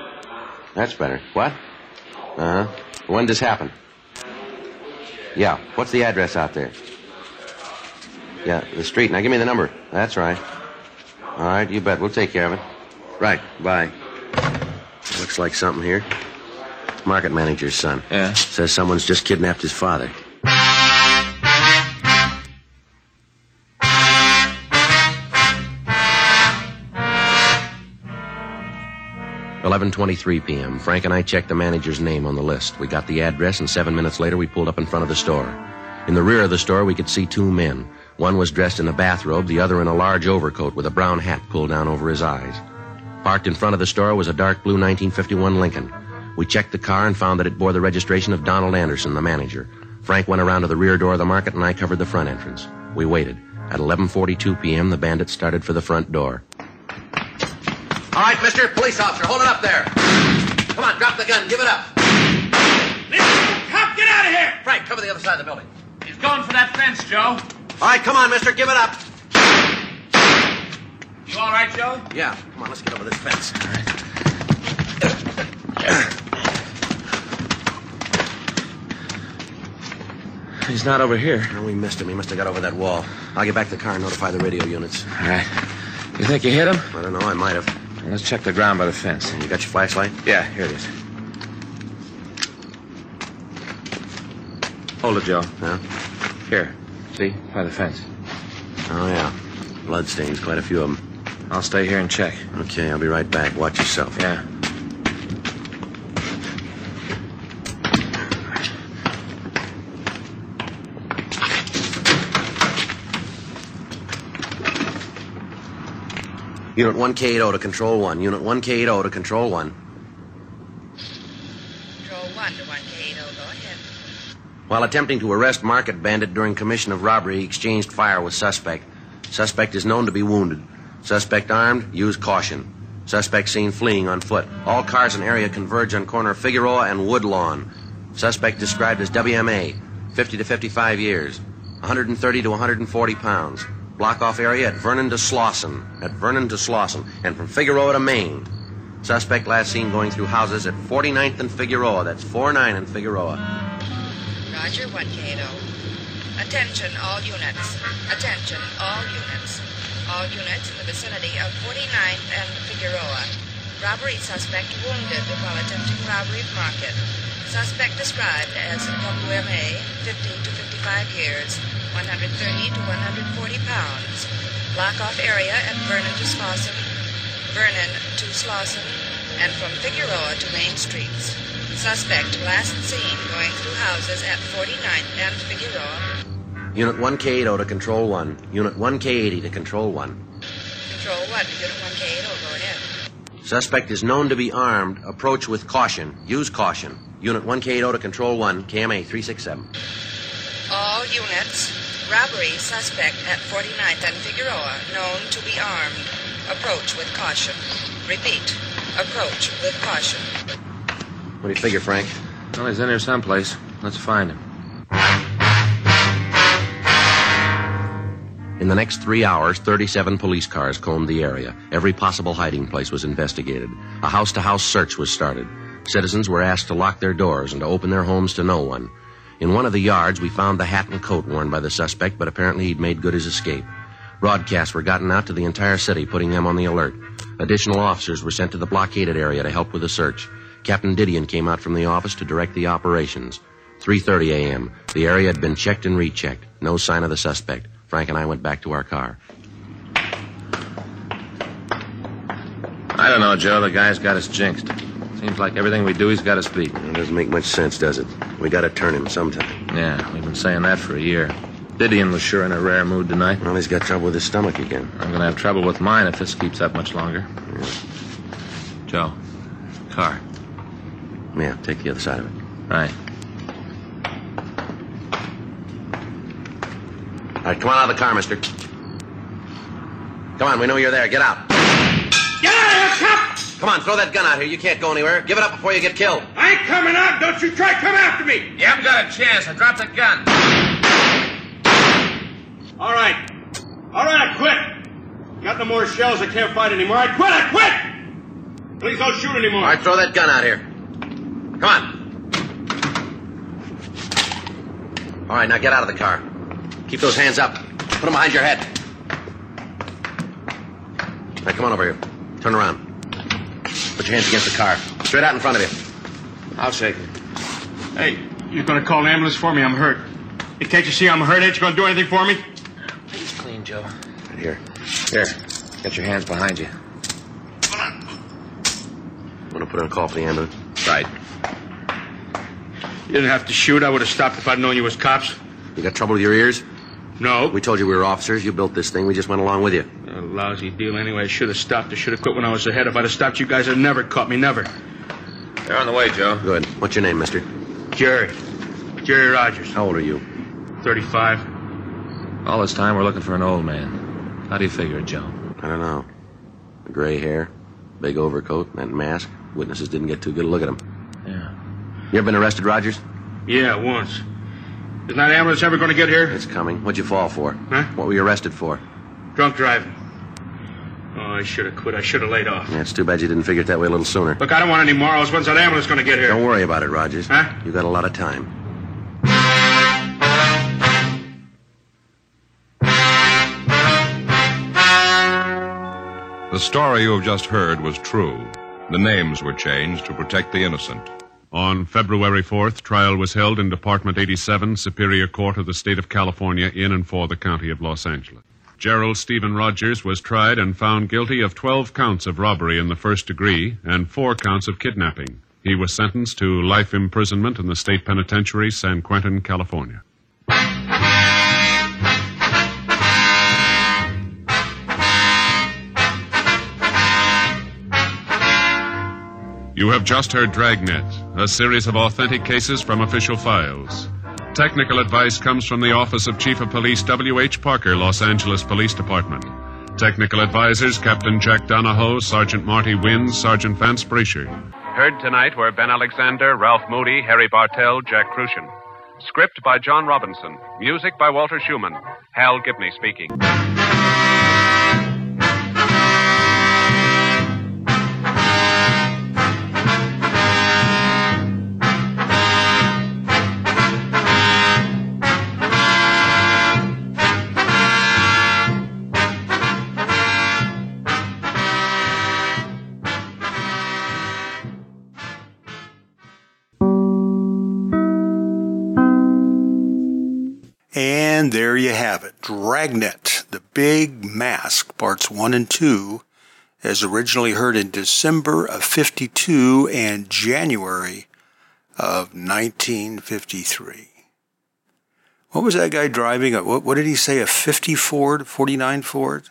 That's better. What? Uh-huh. When did this happen? Yeah. What's the address out there? Yeah, the street. Now give me the number. That's right. All right, you bet. We'll take care of it. Right. Bye. Looks like something here. Market manager's son. Yeah. Says someone's just kidnapped his father. Eleven twenty-three p.m. Frank and I checked the manager's name on the list. We got the address, and seven minutes later, we pulled up in front of the store. In the rear of the store, we could see two men. One was dressed in a bathrobe, the other in a large overcoat with a brown hat pulled down over his eyes. Parked in front of the store was a dark blue 1951 Lincoln. We checked the car and found that it bore the registration of Donald Anderson, the manager. Frank went around to the rear door of the market and I covered the front entrance. We waited. At 11:42 p.m., the bandit started for the front door. All right, mister, police officer, hold it up there. Come on, drop the gun, give it up. Cop, get out of here! Frank, cover the other side of the building. He's going for that fence, Joe. All right, come on, mister, give it up. You all right, Joe? Yeah, come on, let's get over this fence. All right. He's not over here. No, we missed him. He must have got over that wall. I'll get back to the car and notify the radio units. All right. You think you hit him? I don't know. I might have. Well, let's check the ground by the fence. You got your flashlight? Yeah, here it is. Hold it, Joe. Yeah? Here. See? By the fence. Oh, yeah. Bloodstains, quite a few of them. I'll stay here and check. Okay, I'll be right back. Watch yourself. Yeah. Unit 1K80 to Control 1. Unit 1K80 to Control 1. Control 1 to 1K80. Go ahead. While attempting to arrest Market Bandit during commission of robbery, he exchanged fire with suspect. Suspect is known to be wounded. Suspect armed, use caution. Suspect seen fleeing on foot. All cars in area converge on corner Figueroa and Woodlawn. Suspect described as WMA, 50 to 55 years, 130 to 140 pounds. Block off area at Vernon to Slauson, at Vernon to Slauson, and from Figueroa to Main. Suspect last seen going through houses at 49th and Figueroa. That's 49 and Figueroa. Roger, 1K80. Attention, all units. Attention, all units. All units in the vicinity of 49th and Figueroa. Robbery suspect wounded while attempting robbery of market. Suspect described as WMA, 50 to 55 years, 130 to 140 pounds. Block off area at Vernon to Slauson, Vernon to Slauson, and from Figueroa to Main Streets. Suspect last seen going through houses at 49th and Figueroa. Unit 1K80 to Control 1. Unit 1K80 to Control 1. Control 1 to Unit 1K80. Go ahead. Suspect is known to be armed. Approach with caution. Use caution. Unit 1K80 to Control 1. KMA 367. All units. Robbery suspect at 49th and Figueroa, known to be armed. Approach with caution. Repeat. Approach with caution. What do you figure, Frank? Well, he's in here someplace. Let's find him. In the next three hours, 37 police cars combed the area. Every possible hiding place was investigated. A house to house search was started. Citizens were asked to lock their doors and to open their homes to no one. In one of the yards, we found the hat and coat worn by the suspect, but apparently he'd made good his escape. Broadcasts were gotten out to the entire city, putting them on the alert. Additional officers were sent to the blockaded area to help with the search. Captain Didion came out from the office to direct the operations. 3:30 a.m. The area had been checked and rechecked. No sign of the suspect. Frank and I went back to our car. I don't know, Joe. The guy's got us jinxed. Seems like everything we do, he's got us beat. It doesn't make much sense, does it? We got to turn him sometime. Yeah, we've been saying that for a year. Didion was sure in a rare mood tonight. Well, he's got trouble with his stomach again. I'm going to have trouble with mine if this keeps up much longer. Yeah. Joe, car. Yeah, take the other side of it. Right. All right, come on out of the car, mister. Come on, we know you're there. Get out. Get out of here, cop! Come on, throw that gun out here. You can't go anywhere. Give it up before you get killed. I ain't coming out. Don't you try come after me. You haven't got a chance. I dropped the gun. All right. All right, I quit. Got no more shells. I can't fight anymore. I quit. I quit. Please don't shoot anymore. All right, throw that gun out here. Come on. All right, now get out of the car. Keep those hands up. Put them behind your head. All right, come on over here. Turn around. Put your hands against the car. Straight out in front of you. I'll shake it. Hey, you're going to call an ambulance for me? I'm hurt. Hey, can't you see I'm hurt? Ain't you going to do anything for me? He's clean, Joe. Right here. Here. Get your hands behind you. Come on! I'm going to put in a call for the ambulance? Right. You didn't have to shoot. I would have stopped if I'd known you was cops. You got trouble with your ears? No. We told you we were officers. You built this thing. We just went along with you. A lousy deal anyway. I should have stopped. I should have quit when I was ahead. If I'd have stopped, you guys would have never caught me. Never. They're on the way, Joe. Good. What's your name, mister? Jerry. Jerry Rogers. How old are you? 35. All this time, we're looking for an old man. How do you figure it, Joe? I don't know. Gray hair, big overcoat, and mask. Witnesses didn't get too good a look at him. Yeah. You ever been arrested, Rogers? Yeah, once. Isn't that ambulance ever going to get here? It's coming. What'd you fall for? Huh? What were you arrested for? Drunk driving. Oh, I should have quit. I should have laid off. Yeah, it's too bad you didn't figure it that way a little sooner. Look, I don't want any morals. When's that ambulance going to get here? Don't worry about it, Rogers. Huh? You got a lot of time. The story you have just heard was true. The names were changed to protect the innocent. On February 4th, trial was held in Department 87, Superior Court of the State of California, in and for the County of Los Angeles. Gerald Stephen Rogers was tried and found guilty of 12 counts of robbery in the first degree and four counts of kidnapping. He was sentenced to life imprisonment in the state penitentiary, San Quentin, California. You have just heard Dragnet, a series of authentic cases from official files. Technical advice comes from the Office of Chief of Police W.H. Parker, Los Angeles Police Department. Technical advisors Captain Jack Donahoe, Sergeant Marty Wynn, Sergeant Vance Brasher. Heard tonight were Ben Alexander, Ralph Moody, Harry Bartell, Jack Kruschen. Script by John Robinson. Music by Walter Schumann. Hal Gibney speaking. You have it Dragnet, The Big Mask, Parts 1 and 2, as originally heard in December of 52 and January of 1953. What was that guy driving? What, what did he say? A 50 Ford, 49 Ford?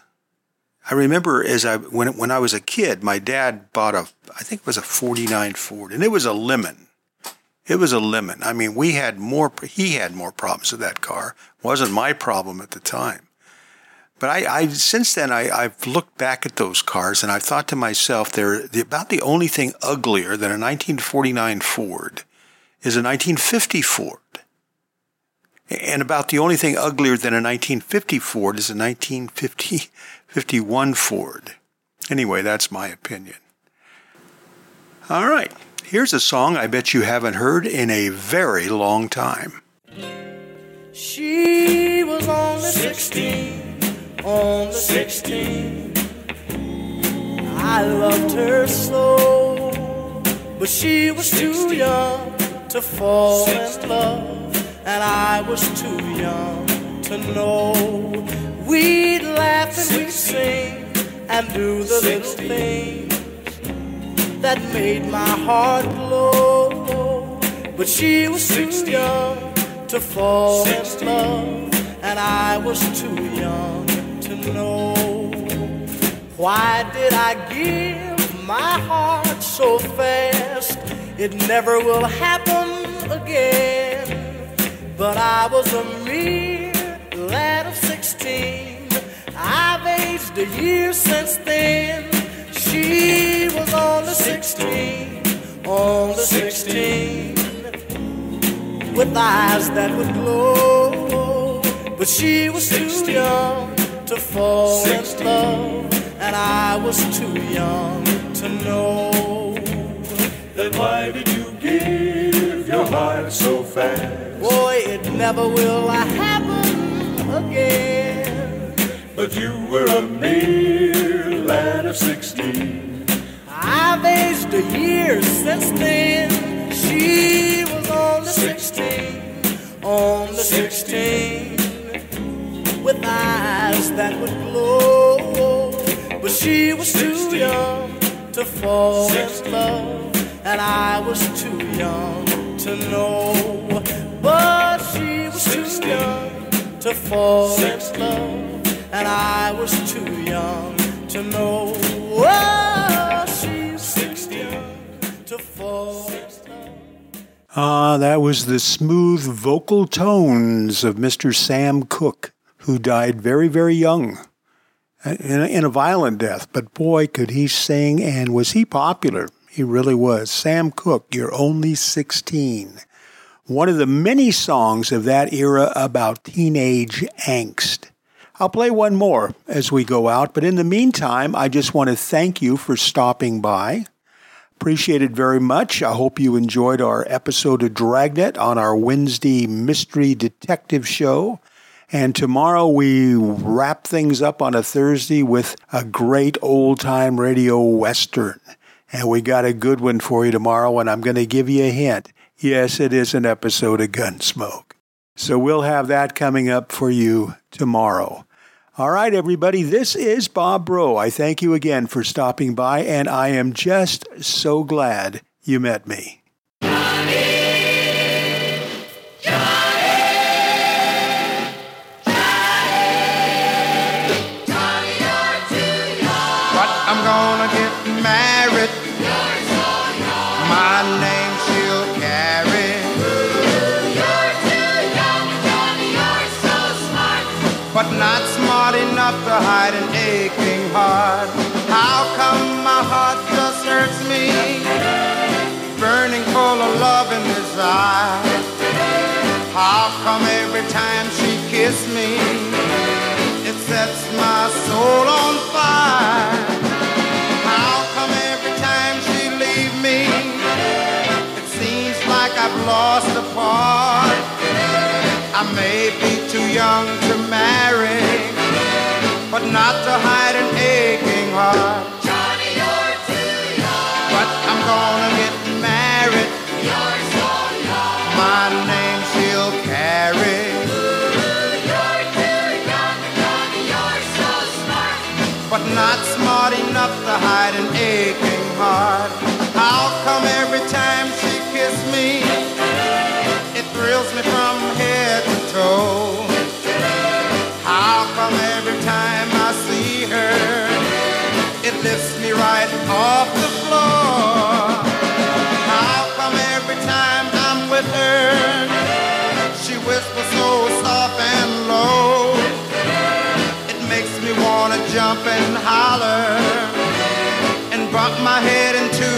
I remember as I when when I was a kid, my dad bought a I think it was a 49 Ford, and it was a lemon. It was a limit. I mean, we had more. He had more problems with that car. It wasn't my problem at the time. But I, I since then I, I've looked back at those cars and I've thought to myself, they're the, about the only thing uglier than a 1949 Ford is a 1950 Ford. And about the only thing uglier than a 1950 Ford is a 1950 51 Ford. Anyway, that's my opinion. All right. Here's a song I bet you haven't heard in a very long time. She was only 16, only 16. I loved her so, but she was too young to fall in love, and I was too young to know. We'd laugh and we'd sing and do the little things that made my heart glow. But she was too young to fall in love, and I was too young to know. Why did I give my heart so fast? It never will happen again. But I was a mere lad of sixteen. I've aged a year since then. She was on the 16, on the 16, with eyes that would glow. But she was too young to fall in love, and I was too young to know. Then why did you give your heart so fast? Boy, it never will happen again. But you were a mere lad of sixteen. I've aged a year since then. She was on the 16, on the 16, with eyes that would glow. But she was too young to fall in love, and I was too young to know. But she was too young to fall in love, and I was too young to know. She's 16 to fall. Ah, that was the smooth vocal tones of Mr. Sam Cooke, who died very, very young in a, in a violent death. But boy, could he sing and was he popular. He really was. Sam Cooke, You're Only 16. One of the many songs of that era about teenage angst. I'll play one more as we go out, but in the meantime, I just want to thank you for stopping by. Appreciate it very much. I hope you enjoyed our episode of Dragnet on our Wednesday mystery detective show. And tomorrow we wrap things up on a Thursday with a great old time radio western. And we got a good one for you tomorrow, and I'm going to give you a hint. Yes, it is an episode of Gunsmoke. So we'll have that coming up for you tomorrow. All right, everybody, this is Bob Bro. I thank you again for stopping by, and I am just so glad you met me. Full of love and desire. How come every time she kisses me, it sets my soul on fire? How come every time she leaves me, it seems like I've lost a part? I may be too young to marry, but not to hide an aching heart. Johnny, you're too young. But I'm gonna get married. My name she'll carry. But not smart enough to hide an aching heart. How come every time she kisses me, it thrills me from head to toe? How come every time I see her, it lifts me right off the floor? jump and holler and brought my head into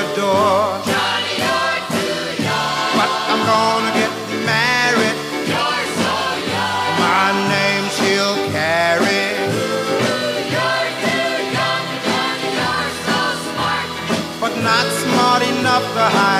a door. Johnny, you're too young. But I'm gonna get married. You're so young. My name she'll carry. Ooh, you're too young, Johnny, you're so smart. But not smart enough to hide.